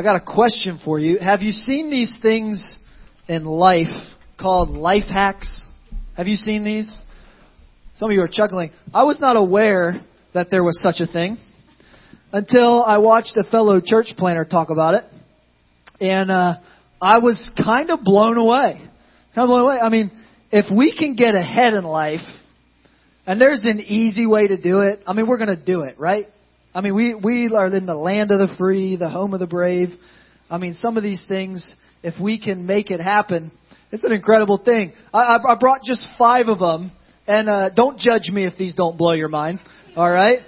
I got a question for you. Have you seen these things in life called life hacks? Have you seen these? Some of you are chuckling. I was not aware that there was such a thing until I watched a fellow church planter talk about it. And uh, I was kind of blown away. Kind of blown away. I mean, if we can get ahead in life, and there's an easy way to do it, I mean, we're going to do it, right? I mean, we, we are in the land of the free, the home of the brave. I mean, some of these things, if we can make it happen, it's an incredible thing. I, I I brought just five of them, and uh, don't judge me if these don't blow your mind. All right,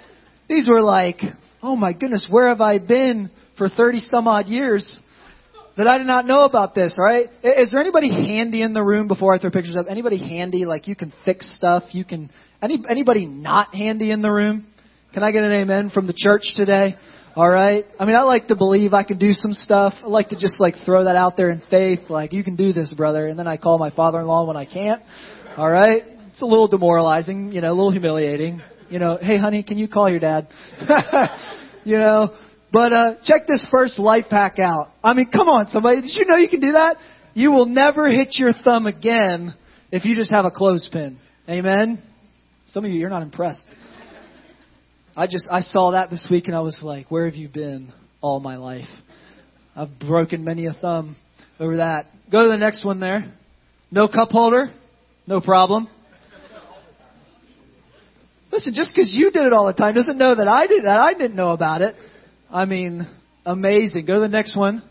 these were like, oh my goodness, where have I been for thirty some odd years that I did not know about this? All right, is there anybody handy in the room before I throw pictures up? Anybody handy? Like you can fix stuff. You can. Any anybody not handy in the room? Can I get an amen from the church today? All right. I mean, I like to believe I can do some stuff. I like to just like throw that out there in faith, like you can do this, brother. And then I call my father-in-law when I can't. All right. It's a little demoralizing, you know, a little humiliating. You know, hey honey, can you call your dad? you know, but uh check this first life hack out. I mean, come on, somebody. Did you know you can do that? You will never hit your thumb again if you just have a clothespin. Amen. Some of you, you're not impressed. I just I saw that this week and I was like, where have you been all my life? I've broken many a thumb over that. Go to the next one there. No cup holder, no problem. Listen, just because you did it all the time doesn't know that I did that. I didn't know about it. I mean, amazing. Go to the next one.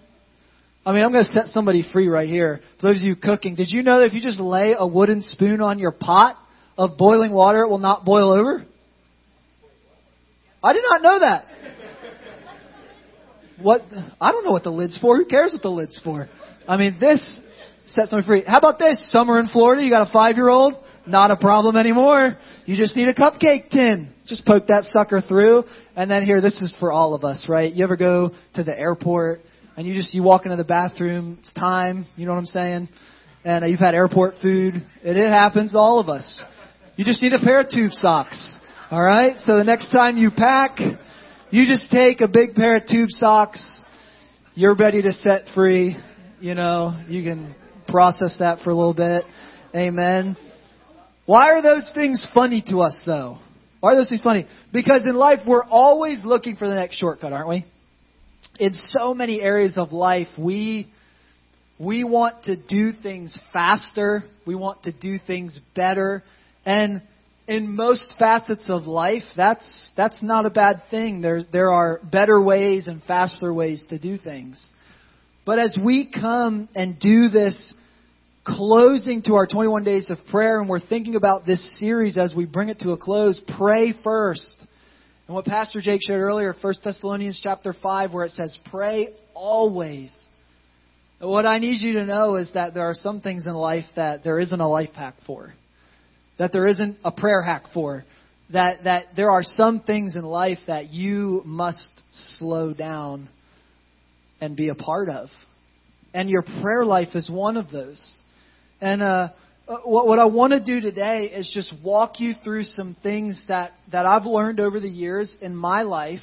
I mean, I'm going to set somebody free right here. For those of you cooking, did you know that if you just lay a wooden spoon on your pot of boiling water, it will not boil over? I did not know that. What? I don't know what the lid's for. Who cares what the lid's for? I mean, this sets somebody free. How about this? Summer in Florida, you got a five year old? Not a problem anymore. You just need a cupcake tin. Just poke that sucker through. And then here, this is for all of us, right? You ever go to the airport and you just, you walk into the bathroom, it's time, you know what I'm saying? And you've had airport food. It, it happens to all of us. You just need a pair of tube socks. Alright? So the next time you pack, you just take a big pair of tube socks. You're ready to set free. You know, you can process that for a little bit. Amen. Why are those things funny to us though? Why are those things funny? Because in life we're always looking for the next shortcut, aren't we? In so many areas of life, we we want to do things faster. We want to do things better. And in most facets of life, that's that's not a bad thing. There there are better ways and faster ways to do things. But as we come and do this closing to our 21 days of prayer and we're thinking about this series as we bring it to a close, pray first. And what Pastor Jake shared earlier, 1 Thessalonians chapter 5 where it says pray always. What I need you to know is that there are some things in life that there isn't a life hack for that there isn't a prayer hack for. That, that there are some things in life that you must slow down and be a part of. And your prayer life is one of those. And uh, uh what, what I want to do today is just walk you through some things that, that I've learned over the years in my life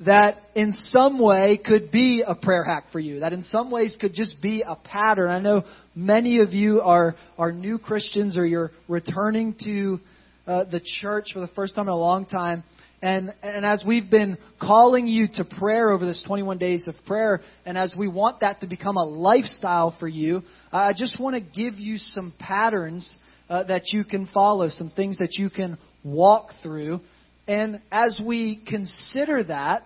that in some way could be a prayer hack for you, that in some ways could just be a pattern. I know many of you are, are new Christians or you're returning to uh, the church for the first time in a long time. And, and as we've been calling you to prayer over this 21 days of prayer, and as we want that to become a lifestyle for you, I just want to give you some patterns uh, that you can follow, some things that you can walk through. And as we consider that,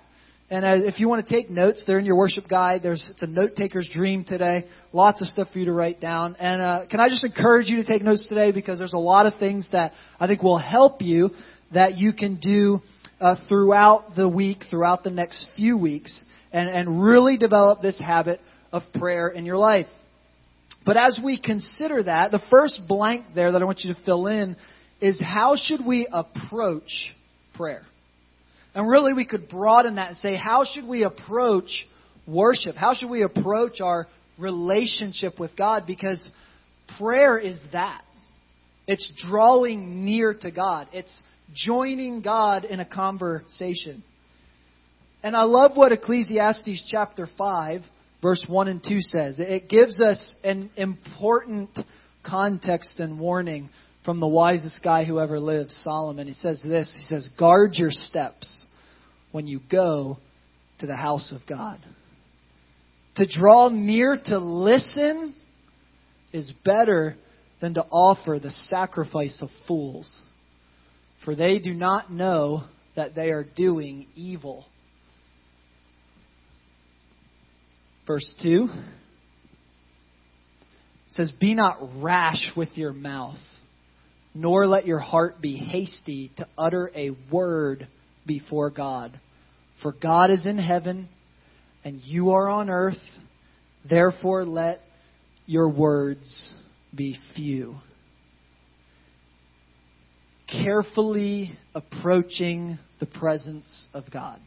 and if you want to take notes, they're in your worship guide. There's it's a note taker's dream today. Lots of stuff for you to write down. And uh, can I just encourage you to take notes today because there's a lot of things that I think will help you that you can do uh, throughout the week, throughout the next few weeks, and and really develop this habit of prayer in your life. But as we consider that, the first blank there that I want you to fill in is how should we approach prayer? And really, we could broaden that and say, how should we approach worship? How should we approach our relationship with God? Because prayer is that. It's drawing near to God. It's joining God in a conversation. And I love what Ecclesiastes chapter 5, verse 1 and 2 says. It gives us an important context and warning from the wisest guy who ever lived, Solomon. He says this He says, Guard your steps when you go to the house of God. To draw near to listen is better than to offer the sacrifice of fools, for they do not know that they are doing evil. Verse 2 says, Be not rash with your mouth, nor let your heart be hasty to utter a word before God. For God is in heaven, and you are on earth. Therefore, let your words be few. Carefully approaching the presence of God,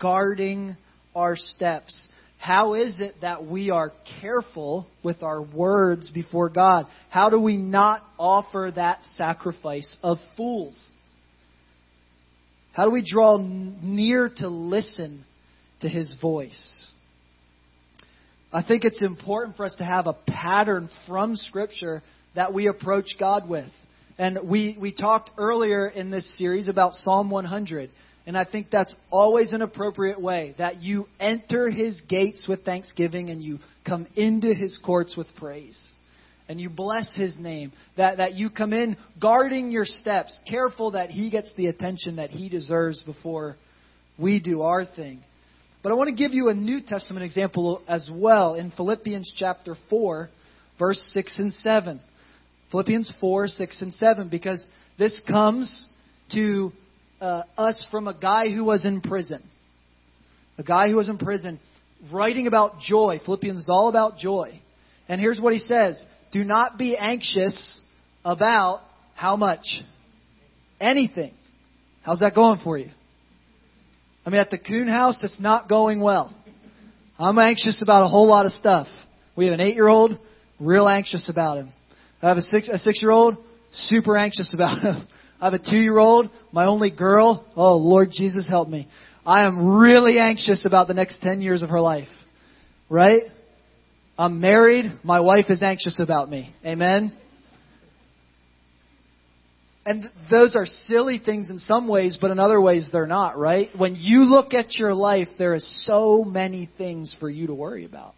guarding our steps. How is it that we are careful with our words before God? How do we not offer that sacrifice of fools? How do we draw near to listen to His voice? I think it's important for us to have a pattern from Scripture that we approach God with. And we, we talked earlier in this series about Psalm 100. And I think that's always an appropriate way that you enter his gates with thanksgiving and you come into his courts with praise. And you bless his name. That, that you come in guarding your steps, careful that he gets the attention that he deserves before we do our thing. But I want to give you a New Testament example as well in Philippians chapter 4, verse 6 and 7. Philippians 4, 6 and 7, because this comes to uh, us from a guy who was in prison. A guy who was in prison writing about joy. Philippians is all about joy. And here's what he says Do not be anxious about how much? Anything. How's that going for you? I mean, at the Coon house, it's not going well. I'm anxious about a whole lot of stuff. We have an eight year old, real anxious about him. I have a six, a six year old, super anxious about him. I have a two year old, my only girl. Oh, Lord Jesus, help me. I am really anxious about the next 10 years of her life. Right? I'm married. My wife is anxious about me. Amen? And th- those are silly things in some ways, but in other ways they're not, right? When you look at your life, there is so many things for you to worry about.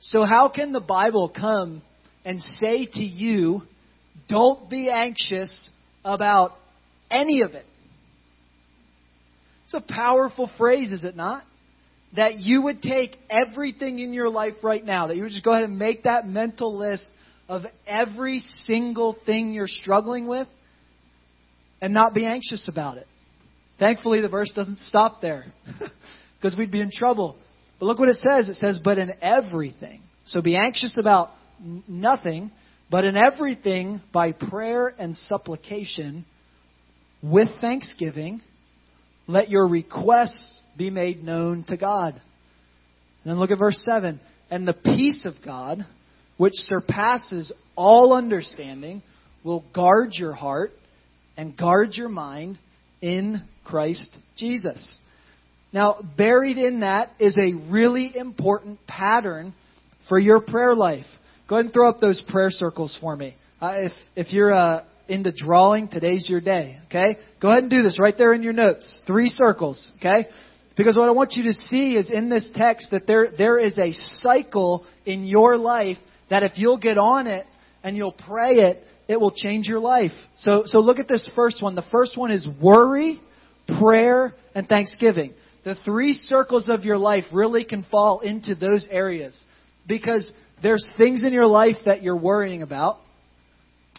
So how can the Bible come and say to you, don't be anxious about any of it? It's a powerful phrase, is it not? That you would take everything in your life right now, that you would just go ahead and make that mental list of every single thing you're struggling with and not be anxious about it. Thankfully, the verse doesn't stop there because we'd be in trouble. But look what it says. It says, but in everything. So be anxious about nothing, but in everything by prayer and supplication with thanksgiving, let your requests be made known to God. And then look at verse 7. And the peace of God, which surpasses all understanding, will guard your heart and guard your mind in Christ Jesus. Now, buried in that is a really important pattern for your prayer life. Go ahead and throw up those prayer circles for me. Uh, if, if you're uh, into drawing, today's your day, okay? Go ahead and do this right there in your notes. Three circles, okay? Because what I want you to see is in this text that there, there is a cycle in your life that if you'll get on it and you'll pray it, it will change your life. So, so look at this first one. The first one is worry, prayer, and thanksgiving. The three circles of your life really can fall into those areas because there's things in your life that you're worrying about.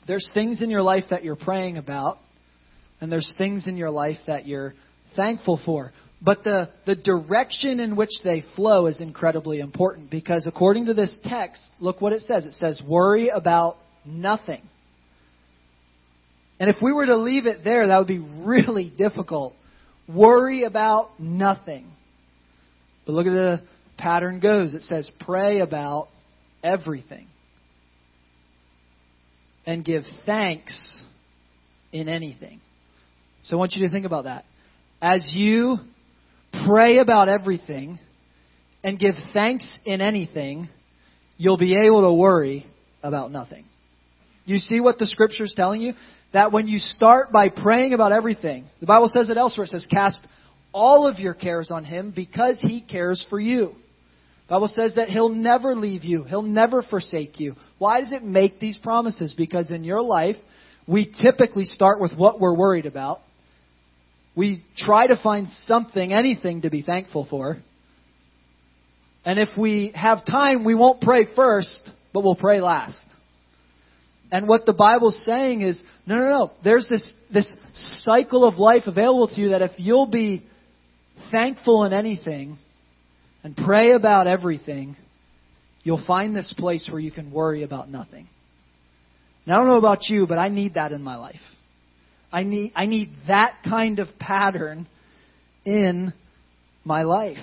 There's things in your life that you're praying about. And there's things in your life that you're thankful for. But the, the direction in which they flow is incredibly important because according to this text, look what it says. It says, worry about nothing. And if we were to leave it there, that would be really difficult. Worry about nothing. But look at the pattern goes. It says, pray about everything. And give thanks in anything. So I want you to think about that. As you pray about everything and give thanks in anything, you'll be able to worry about nothing. You see what the scripture is telling you? That when you start by praying about everything, the Bible says it elsewhere. It says, cast all of your cares on him because he cares for you. Bible says that he'll never leave you. He'll never forsake you. Why does it make these promises? Because in your life, we typically start with what we're worried about. We try to find something, anything to be thankful for. And if we have time, we won't pray first, but we'll pray last. And what the Bible's saying is, no, no, no. There's this, this cycle of life available to you that if you'll be thankful in anything and pray about everything, you'll find this place where you can worry about nothing. And I don't know about you, but I need that in my life. I need, I need that kind of pattern in my life.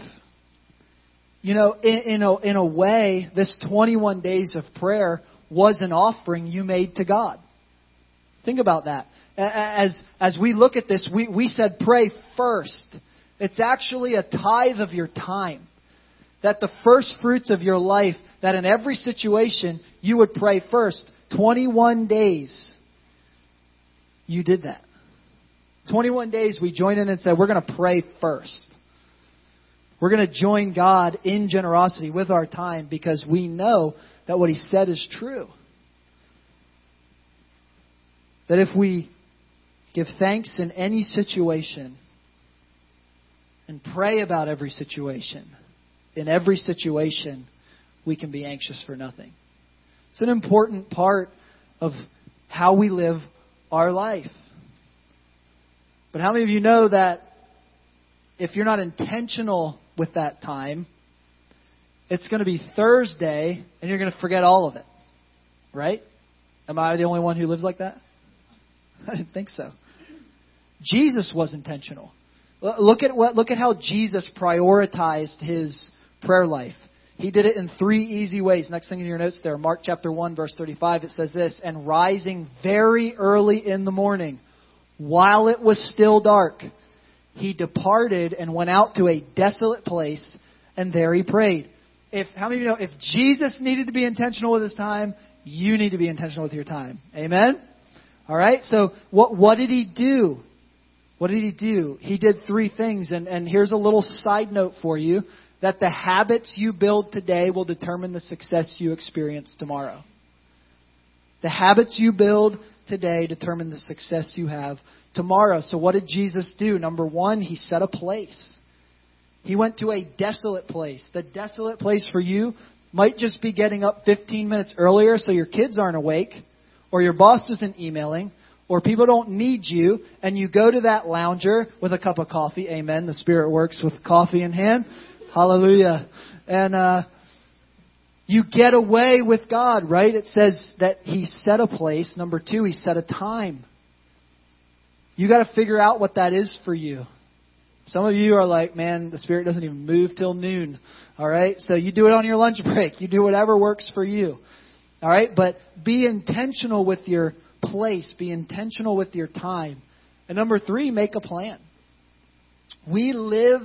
You know, in, in, a, in a way, this 21 days of prayer was an offering you made to God. Think about that. As, as we look at this, we, we said pray first. It's actually a tithe of your time. That the first fruits of your life, that in every situation you would pray first. 21 days, you did that. 21 days we joined in and said, we're going to pray first. We're going to join God in generosity with our time because we know that what He said is true. That if we give thanks in any situation and pray about every situation, in every situation, we can be anxious for nothing. It's an important part of how we live our life. But how many of you know that if you're not intentional with that time, it's going to be Thursday and you're going to forget all of it? Right? Am I the only one who lives like that? I didn't think so. Jesus was intentional. Look at what look at how Jesus prioritized his prayer life. He did it in three easy ways. Next thing in your notes there, Mark chapter 1 verse 35, it says this, and rising very early in the morning, while it was still dark, he departed and went out to a desolate place, and there he prayed. If how many of you know if Jesus needed to be intentional with his time, you need to be intentional with your time. Amen? All right? So what what did he do? What did he do? He did three things, and, and here's a little side note for you that the habits you build today will determine the success you experience tomorrow. The habits you build today determine the success you have tomorrow. So, what did Jesus do? Number one, he set a place. He went to a desolate place. The desolate place for you might just be getting up 15 minutes earlier so your kids aren't awake, or your boss isn't emailing, or people don't need you, and you go to that lounger with a cup of coffee. Amen. The Spirit works with coffee in hand. Hallelujah. And uh, you get away with God, right? It says that He set a place. Number two, He set a time. You got to figure out what that is for you. Some of you are like, man, the Spirit doesn't even move till noon. All right? So you do it on your lunch break. You do whatever works for you. All right? But be intentional with your place, be intentional with your time. And number three, make a plan. We live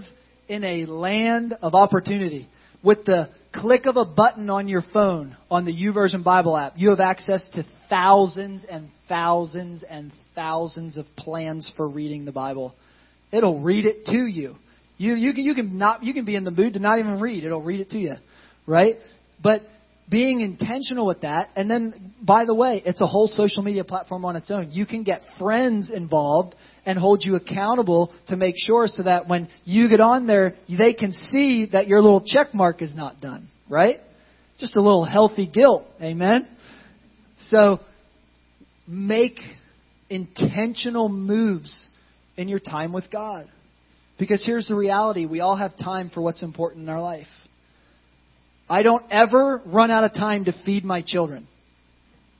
in a land of opportunity. With the click of a button on your phone on the YouVersion Bible app, you have access to thousands and thousands and thousands of plans for reading the Bible. It'll read it to you. You you can you can not you can be in the mood to not even read. It'll read it to you, right? But being intentional with that, and then by the way, it's a whole social media platform on its own. You can get friends involved and hold you accountable to make sure so that when you get on there, they can see that your little check mark is not done, right? Just a little healthy guilt. Amen? So, make intentional moves in your time with God. Because here's the reality we all have time for what's important in our life. I don't ever run out of time to feed my children.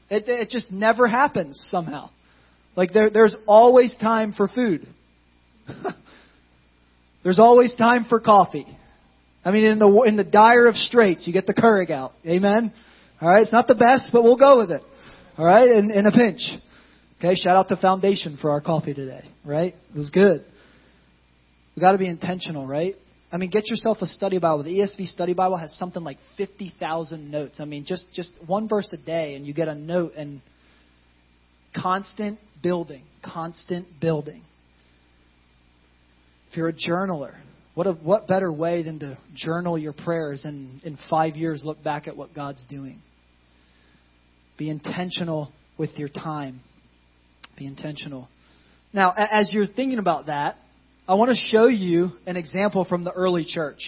It, it just never happens somehow. Like there, there's always time for food. there's always time for coffee. I mean, in the in the dire of straits, you get the Keurig out. Amen. All right, it's not the best, but we'll go with it. All right, in, in a pinch. Okay, shout out to Foundation for our coffee today. Right, it was good. We got to be intentional, right? I mean, get yourself a study Bible. The ESV study Bible has something like 50,000 notes. I mean, just, just one verse a day, and you get a note and constant building, constant building. If you're a journaler, what, a, what better way than to journal your prayers and in five years look back at what God's doing? Be intentional with your time. Be intentional. Now, as you're thinking about that, I want to show you an example from the early church.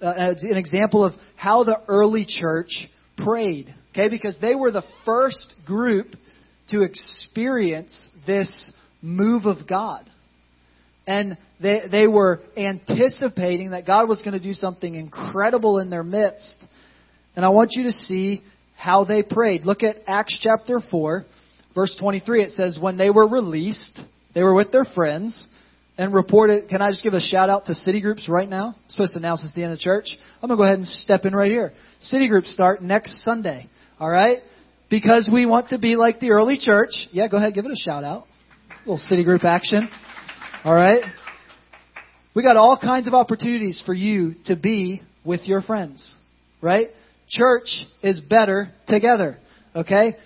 Uh, an example of how the early church prayed. Okay, because they were the first group to experience this move of God. And they, they were anticipating that God was going to do something incredible in their midst. And I want you to see how they prayed. Look at Acts chapter 4, verse 23. It says, When they were released, they were with their friends and reported. Can I just give a shout out to city groups right now? I'm supposed to announce this at the end of church. I'm going to go ahead and step in right here. City groups start next Sunday. All right? Because we want to be like the early church. Yeah, go ahead, give it a shout out. A little city group action. All right? We got all kinds of opportunities for you to be with your friends. Right? Church is better together. Okay?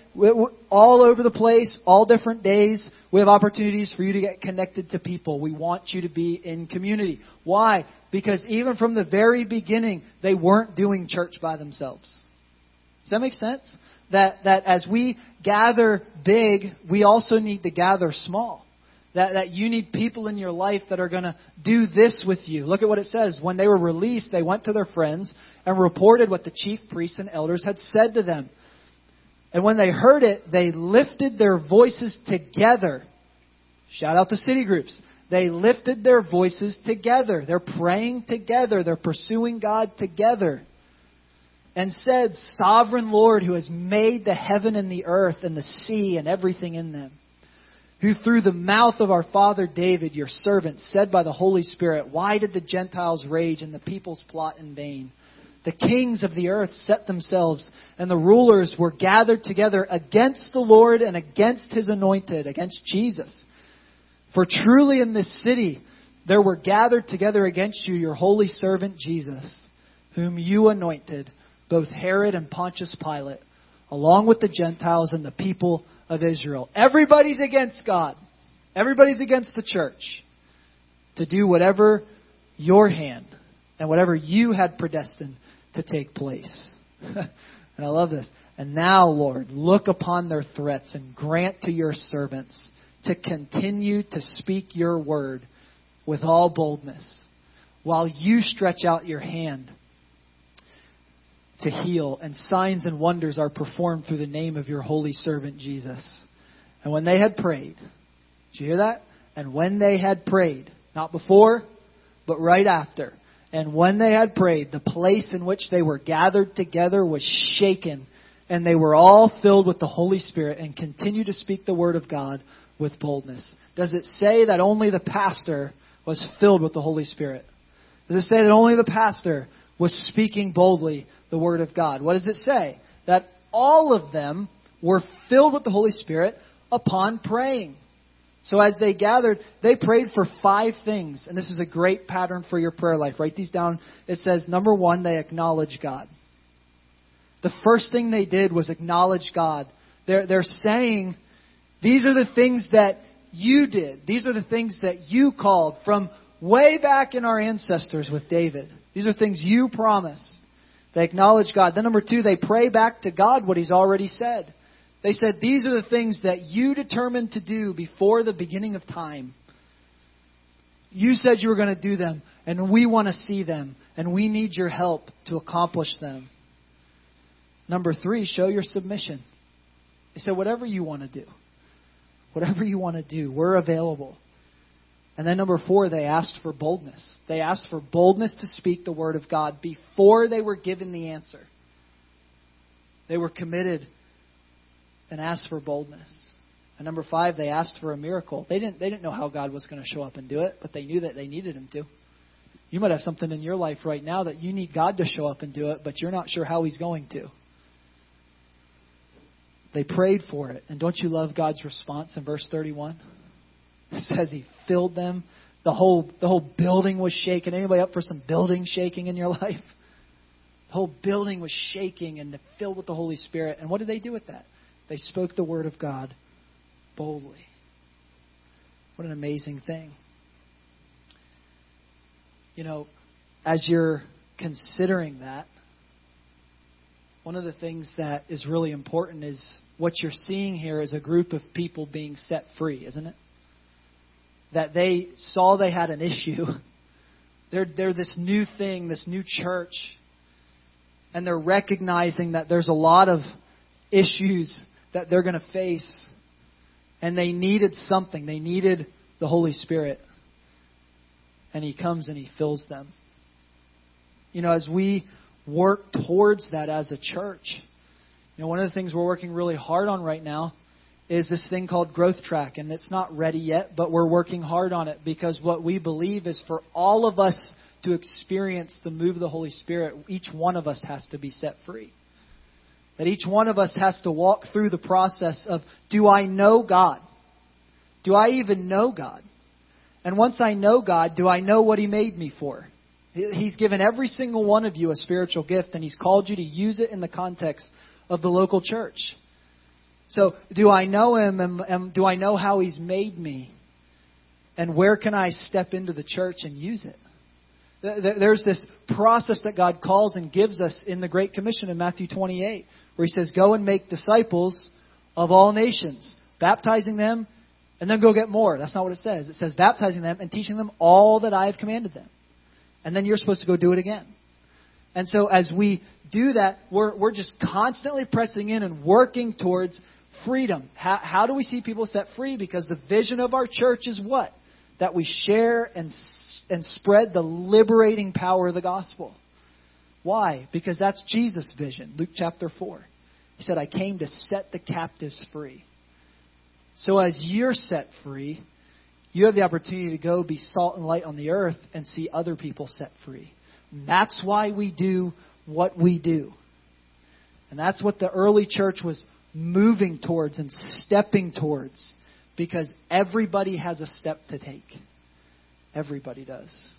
All over the place, all different days, we have opportunities for you to get connected to people. We want you to be in community. Why? Because even from the very beginning, they weren't doing church by themselves. Does that make sense? That, that as we gather big, we also need to gather small. That, that you need people in your life that are going to do this with you. Look at what it says. When they were released, they went to their friends and reported what the chief priests and elders had said to them. And when they heard it, they lifted their voices together. Shout out to city groups. They lifted their voices together. They're praying together. They're pursuing God together and said, Sovereign Lord, who has made the heaven and the earth and the sea and everything in them, who through the mouth of our father David, your servant, said by the Holy Spirit, Why did the Gentiles rage and the peoples plot in vain? The kings of the earth set themselves, and the rulers were gathered together against the Lord and against his anointed, against Jesus. For truly in this city there were gathered together against you your holy servant Jesus, whom you anointed both Herod and Pontius Pilate, along with the Gentiles and the people of Israel. Everybody's against God. Everybody's against the church to do whatever your hand and whatever you had predestined to take place. and I love this. And now, Lord, look upon their threats and grant to your servants to continue to speak your word with all boldness while you stretch out your hand to heal, and signs and wonders are performed through the name of your holy servant Jesus. And when they had prayed, did you hear that? And when they had prayed, not before, but right after, and when they had prayed, the place in which they were gathered together was shaken, and they were all filled with the Holy Spirit and continued to speak the word of God with boldness. Does it say that only the pastor was filled with the Holy Spirit? Does it say that only the pastor was speaking boldly the Word of God. What does it say? That all of them were filled with the Holy Spirit upon praying. So as they gathered, they prayed for five things. And this is a great pattern for your prayer life. Write these down. It says, number one, they acknowledge God. The first thing they did was acknowledge God. They're, they're saying, these are the things that you did. These are the things that you called from way back in our ancestors with David. These are things you promise. They acknowledge God. Then, number two, they pray back to God what He's already said. They said, These are the things that you determined to do before the beginning of time. You said you were going to do them, and we want to see them, and we need your help to accomplish them. Number three, show your submission. They said, Whatever you want to do, whatever you want to do, we're available. And then number four, they asked for boldness. They asked for boldness to speak the word of God before they were given the answer. They were committed and asked for boldness. And number five, they asked for a miracle. They didn't, they didn't know how God was going to show up and do it, but they knew that they needed Him to. You might have something in your life right now that you need God to show up and do it, but you're not sure how He's going to. They prayed for it. And don't you love God's response in verse 31? It says he filled them the whole the whole building was shaking. Anybody up for some building shaking in your life? The whole building was shaking and filled with the Holy Spirit. And what did they do with that? They spoke the word of God boldly. What an amazing thing. You know, as you're considering that, one of the things that is really important is what you're seeing here is a group of people being set free, isn't it? That they saw they had an issue. They're, they're this new thing, this new church, and they're recognizing that there's a lot of issues that they're going to face, and they needed something. They needed the Holy Spirit. And He comes and He fills them. You know, as we work towards that as a church. You know, one of the things we're working really hard on right now is this thing called Growth Track, and it's not ready yet, but we're working hard on it because what we believe is for all of us to experience the move of the Holy Spirit, each one of us has to be set free. That each one of us has to walk through the process of do I know God? Do I even know God? And once I know God, do I know what He made me for? He's given every single one of you a spiritual gift, and He's called you to use it in the context of the local church. So, do I know Him, and, do I know how He's made me? And where can I step into the church and use it? There's this process that God calls and gives us in the Great Commission in Matthew 28, where He says, Go and make disciples of all nations, baptizing them, and then go get more. That's not what it says. It says, baptizing them and teaching them all that I have commanded them and then you're supposed to go do it again. And so as we do that, we're, we're just constantly pressing in and working towards freedom. How, how do we see people set free? Because the vision of our church is what? That we share and, and spread the liberating power of the gospel. Why? Because that's Jesus' vision. Luke chapter 4. He said, I came to set the captives free. So as you're set free, you have the opportunity to go be salt and light on the earth and see other people set free. That's why we do what we do. And that's what the early church was moving towards and stepping towards because everybody has a step to take. Everybody does.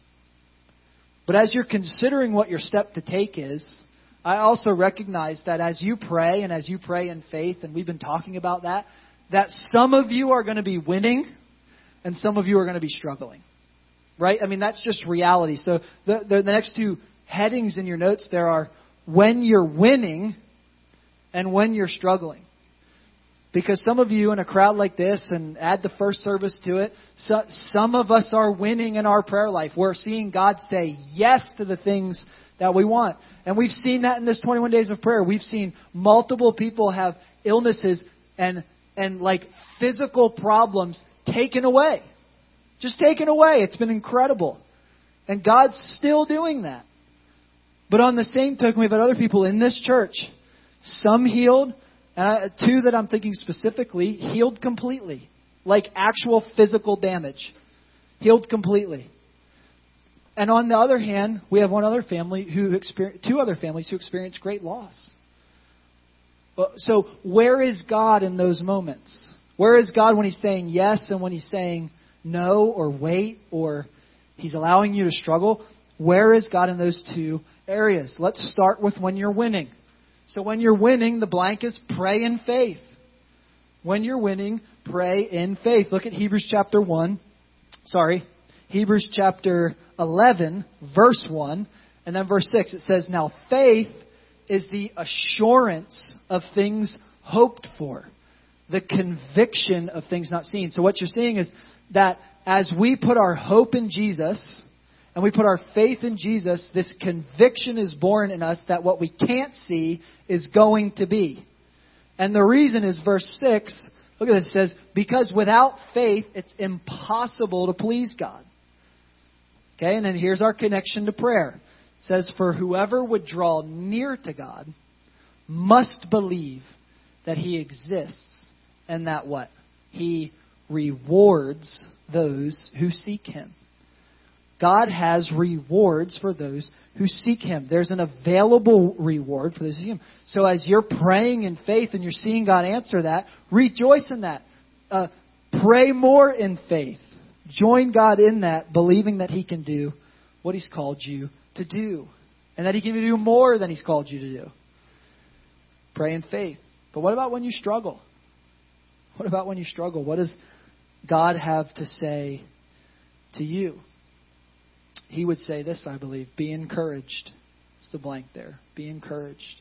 But as you're considering what your step to take is, I also recognize that as you pray and as you pray in faith, and we've been talking about that, that some of you are going to be winning and some of you are going to be struggling. Right? I mean, that's just reality. So the, the, the next two headings in your notes there are when you're winning and when you're struggling. Because some of you in a crowd like this, and add the first service to it, so, some of us are winning in our prayer life. We're seeing God say yes to the things that we want. And we've seen that in this 21 days of prayer. We've seen multiple people have illnesses and, and like physical problems taken away. Just taken away. It's been incredible. And God's still doing that. But on the same token, we've had other people in this church, some healed, uh, two that I'm thinking specifically, healed completely. Like actual physical damage. Healed completely. And on the other hand, we have one other family who experienced, two other families who experienced great loss. Uh, so, where is God in those moments? Where is God when He's saying yes and when He's saying no or wait or He's allowing you to struggle? Where is God in those two areas? Let's start with when you're winning. So when you're winning, the blank is pray in faith. When you're winning, pray in faith. Look at Hebrews chapter 1. Sorry. Hebrews chapter 11, verse 1. And then verse 6, it says, Now faith is the assurance of things hoped for the conviction of things not seen. So what you're seeing is that as we put our hope in Jesus and we put our faith in Jesus, this conviction is born in us that what we can't see is going to be. And the reason is verse 6. Look at this. It says, Because without faith, it's impossible to please God. Okay, and then here's our connection to prayer. It says, For whoever would draw near to God must believe that he exists and that what? He rewards those who seek him. God has rewards for those who seek Him. There's an available reward for those who seek Him. So as you're praying in faith and you're seeing God answer that, rejoice in that. Uh, pray more in faith. join God in that, believing that He can do what He's called you to do, and that He can do more than He's called you to do. Pray in faith. But what about when you struggle? What about when you struggle? What does God have to say to you? He would say this, I believe be encouraged. It's the blank there. Be encouraged.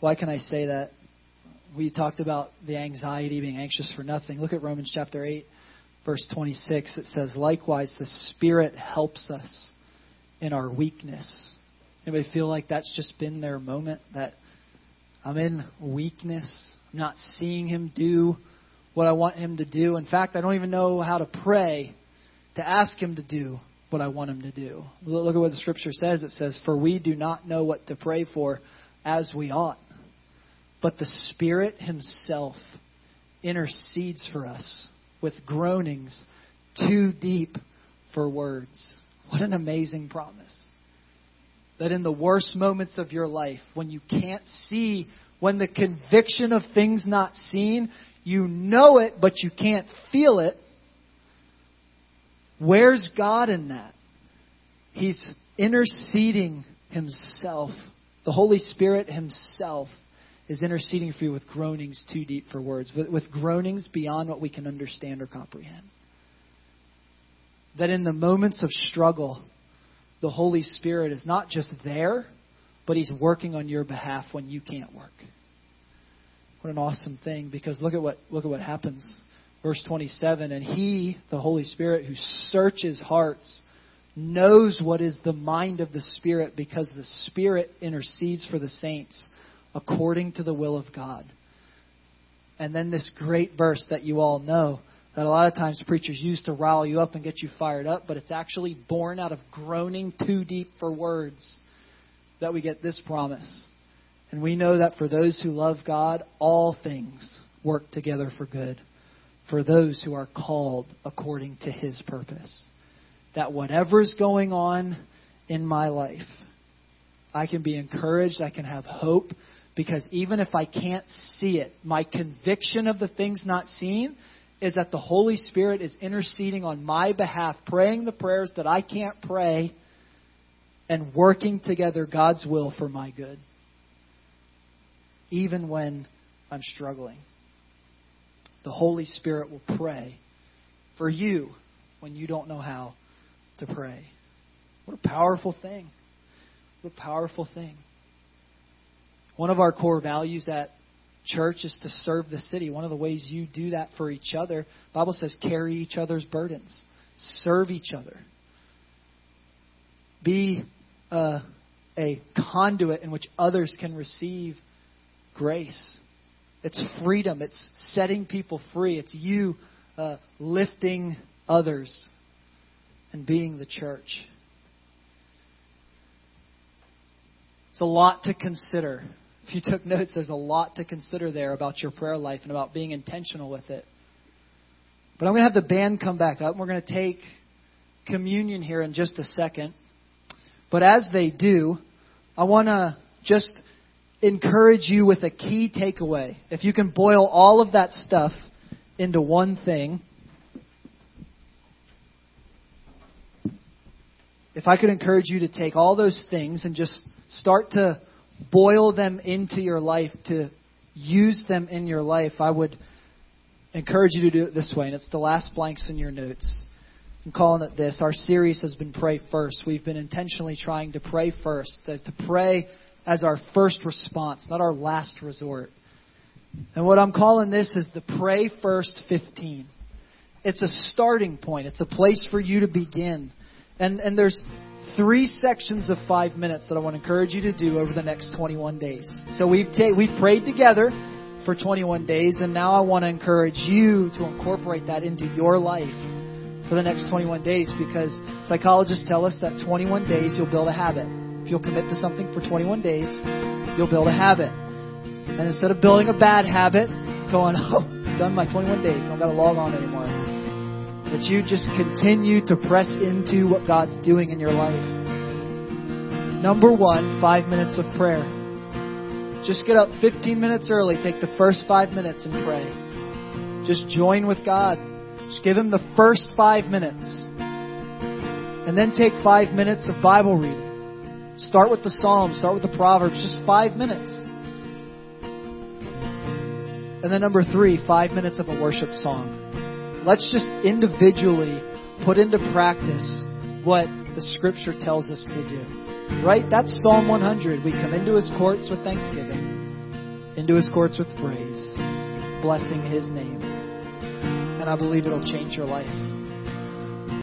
Why can I say that? We talked about the anxiety, being anxious for nothing. Look at Romans chapter 8, verse 26. It says, Likewise, the Spirit helps us in our weakness. Anybody feel like that's just been their moment? That I'm in weakness. I'm not seeing Him do what I want Him to do. In fact, I don't even know how to pray to ask Him to do what I want Him to do. Look at what the Scripture says. It says, For we do not know what to pray for as we ought. But the Spirit Himself intercedes for us with groanings too deep for words. What an amazing promise. That in the worst moments of your life, when you can't see, when the conviction of things not seen, you know it, but you can't feel it, where's God in that? He's interceding Himself. The Holy Spirit Himself is interceding for you with groanings too deep for words, with, with groanings beyond what we can understand or comprehend. That in the moments of struggle, the Holy Spirit is not just there, but He's working on your behalf when you can't work. What an awesome thing! Because look at what look at what happens. Verse 27, and He, the Holy Spirit, who searches hearts, knows what is the mind of the Spirit because the Spirit intercedes for the saints according to the will of God. And then this great verse that you all know that a lot of times preachers use to rile you up and get you fired up, but it's actually born out of groaning too deep for words that we get this promise. And we know that for those who love God, all things work together for good for those who are called according to his purpose. That whatever's going on in my life, I can be encouraged, I can have hope, because even if I can't see it, my conviction of the things not seen is that the Holy Spirit is interceding on my behalf, praying the prayers that I can't pray, and working together God's will for my good. Even when I'm struggling. The Holy Spirit will pray for you when you don't know how to pray. What a powerful thing. What a powerful thing. One of our core values at church is to serve the city. One of the ways you do that for each other, Bible says carry each other's burdens. Serve each other. Be a, a conduit in which others can receive grace. It's freedom. It's setting people free. It's you uh, lifting others and being the church. It's a lot to consider if you took notes, there's a lot to consider there about your prayer life and about being intentional with it. But I'm going to have the band come back up. And we're going to take communion here in just a second. But as they do, I want to just encourage you with a key takeaway. If you can boil all of that stuff into one thing, if I could encourage you to take all those things and just start to boil them into your life, to use them in your life, I would encourage you to do it this way. And it's the last blanks in your notes. I'm calling it this. Our series has been Pray First. We've been intentionally trying to pray first, to pray as our first response, not our last resort. And what I'm calling this is the Pray First 15. It's a starting point. It's a place for you to begin. And, and there's three sections of five minutes that I want to encourage you to do over the next 21 days. So we've ta- we've prayed together for 21 days, and now I want to encourage you to incorporate that into your life for the next 21 days because psychologists tell us that 21 days you'll build a habit. If you'll commit to something for 21 days, you'll build a habit. And instead of building a bad habit, going, oh, done my 21 days, I don't got to log on anymore that you just continue to press into what God's doing in your life. Number one, five minutes of prayer. Just get up 15 minutes early. Take the first five minutes and pray. Just join with God. Just give him the first five minutes. And then take five minutes of Bible reading. Start with the Psalms, start with the Proverbs, just five minutes. And then number three, five minutes of a worship song. Let's just individually put into practice what the scripture tells us to do. Right? That's Psalm 100. We come into his courts with thanksgiving, into his courts with praise, blessing his name. And I believe it'll change your life.